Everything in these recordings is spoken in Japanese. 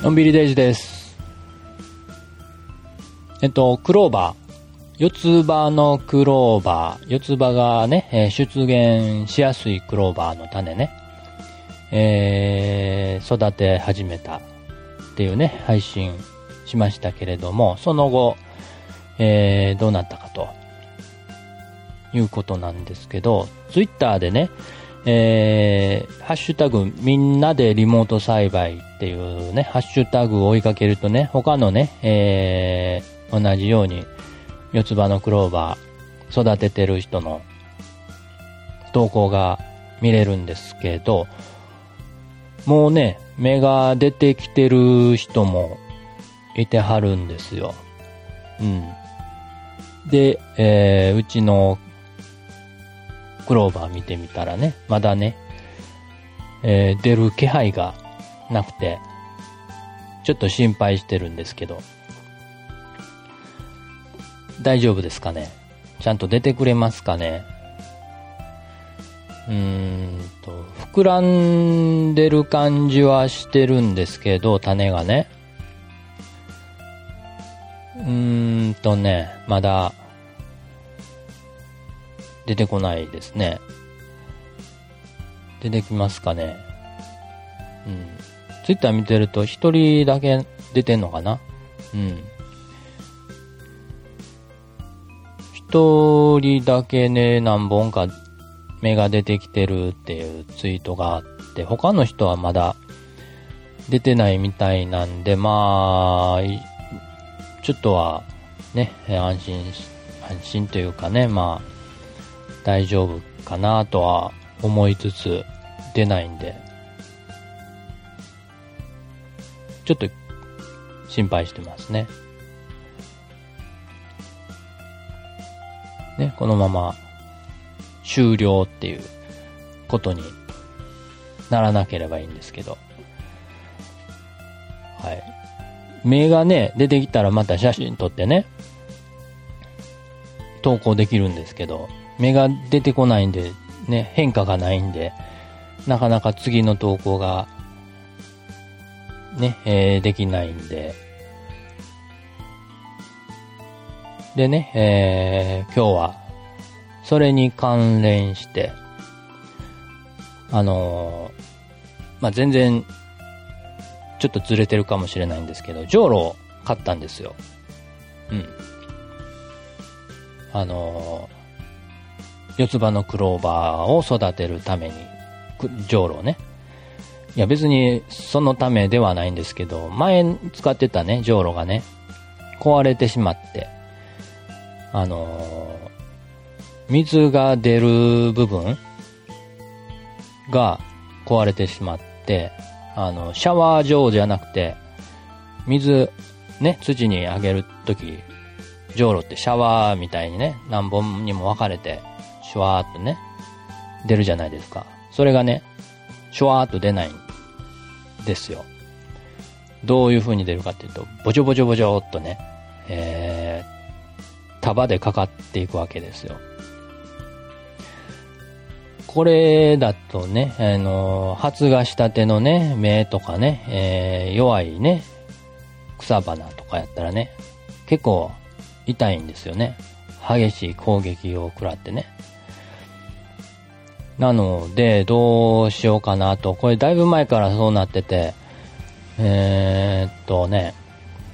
のんびりデイジです。えっと、クローバー。四つ葉のクローバー。四つ葉がね、えー、出現しやすいクローバーの種ね。えー、育て始めたっていうね、配信しましたけれども、その後、えー、どうなったかということなんですけど、ツイッターでね、えー、ハッシュタグみんなでリモート栽培っていうね、ハッシュタグを追いかけるとね、他のね、えー、同じように四つ葉のクローバー育ててる人の投稿が見れるんですけど、もうね、芽が出てきてる人もいてはるんですよ。うん。で、えー、うちのクローバー見てみたらね、まだね、えー、出る気配がなくて、ちょっと心配してるんですけど、大丈夫ですかね？ちゃんと出てくれますかね？うーんと、膨らんでる感じはしてるんですけど、種がね。うーんとね、まだ、出てこないですね。出てきますかね。うん。ツイッター見てると一人だけ出てんのかなうん。一人だけね、何本か芽が出てきてるっていうツイートがあって、他の人はまだ出てないみたいなんで、まあ、ちょっとはね、安心、安心というかね、まあ、大丈夫かなとは思いつつ出ないんで、ちょっと心配してますね。ね、このまま終了っていうことにならなければいいんですけど。はい。目がね、出てきたらまた写真撮ってね、投稿できるんですけど、目が出てこないんで、ね、変化がないんで、なかなか次の投稿が、ね、えー、できないんで、でね、えー、今日は、それに関連して、あのー、まあ、全然、ちょっとずれてるかもしれないんですけど、ジョーロを買ったんですよ。うん。あのー、四つ葉のクローバーを育てるために、じょうろをね。いや別にそのためではないんですけど、前使ってたね、じょうろがね、壊れてしまって、あのー、水が出る部分が壊れてしまって、あの、シャワー状じゃなくて、水、ね、土にあげるとき、じょうろってシャワーみたいにね、何本にも分かれてシュワーっとね、出るじゃないですか。それがね、シュワーっと出ないんですよ。どういう風に出るかっていうと、ボチョボチョボチョっとね、えー、束でかかっていくわけですよ。これだとね、あの、発芽したてのね、芽とかね、えー、弱いね、草花とかやったらね、結構痛いんですよね。激しい攻撃を食らってね。なので、どうしようかなと。これだいぶ前からそうなってて、えー、っとね、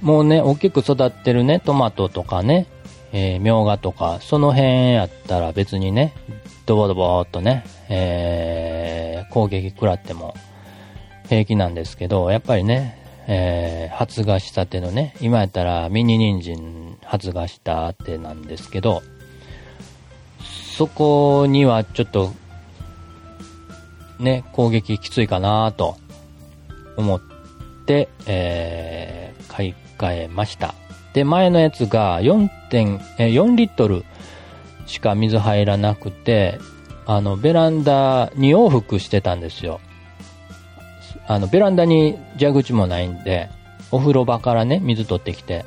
もうね、大きく育ってるね、トマトとかね、えー、みょうがとか、その辺やったら別にね、ドボドボーっとね、えー、攻撃食らっても平気なんですけど、やっぱりね、えー、発芽したてのね、今やったらミニ人参発芽したてなんですけど、そこにはちょっとね、攻撃きついかなと思って、えー、買い替えました。で、前のやつが4点、え4リットルしか水入らなくて、あの、ベランダに往復してたんですよ。あの、ベランダに蛇口もないんで、お風呂場からね、水取ってきて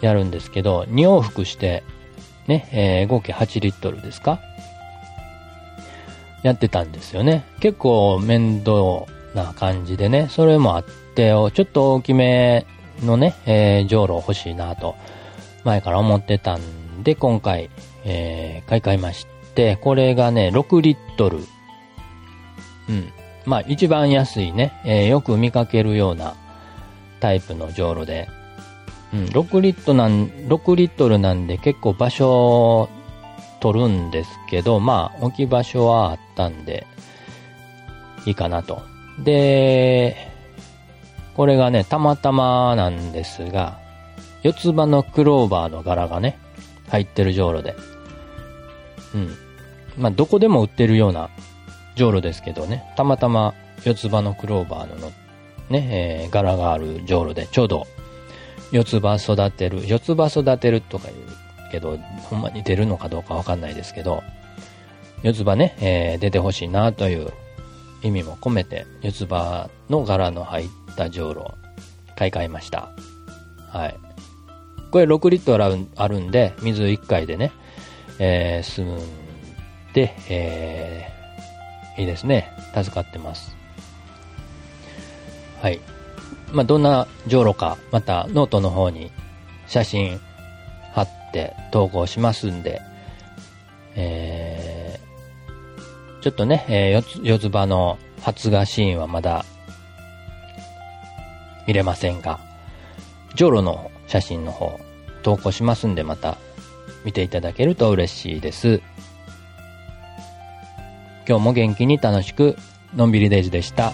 やるんですけど、2往復して、ね、えー、合計8リットルですかやってたんですよね。結構面倒な感じでね、それもあっ手をちょっと大きめのね、えー、じょ欲しいなと、前から思ってたんで、今回、えー、買い替えまして、これがね、6リットル。うん。まあ、一番安いね、えー、よく見かけるようなタイプのじょで、うん、6リットなん、6リットルなんで結構場所を取るんですけど、まあ、置き場所はあたんで、いいかなと。で、これがね、たまたまなんですが、四つ葉のクローバーの柄がね、入ってるじょうろで。うん。まあ、どこでも売ってるようなじょうろですけどね、たまたま四つ葉のクローバーのね、えー、柄があるじょうろで、ちょうど四つ葉育てる、四つ葉育てるとか言うけど、ほんまに出るのかどうかわかんないですけど、四つ葉ね、えー、出てほしいなという意味も込めて、四つ葉の柄の入ったじょうろ買い替えました。はい。これ6リットルあるんで、水1回でね、えー、済んで、えー、いいですね。助かってます。はい。まあ、どんなじょうろか、またノートの方に写真貼って投稿しますんで、えー、ちょっとね、えー、四つ葉の発芽シーンはまだ見れませんが、ジョロの写真の方投稿しますんでまた見ていただけると嬉しいです。今日も元気に楽しくのんびりデイズでした。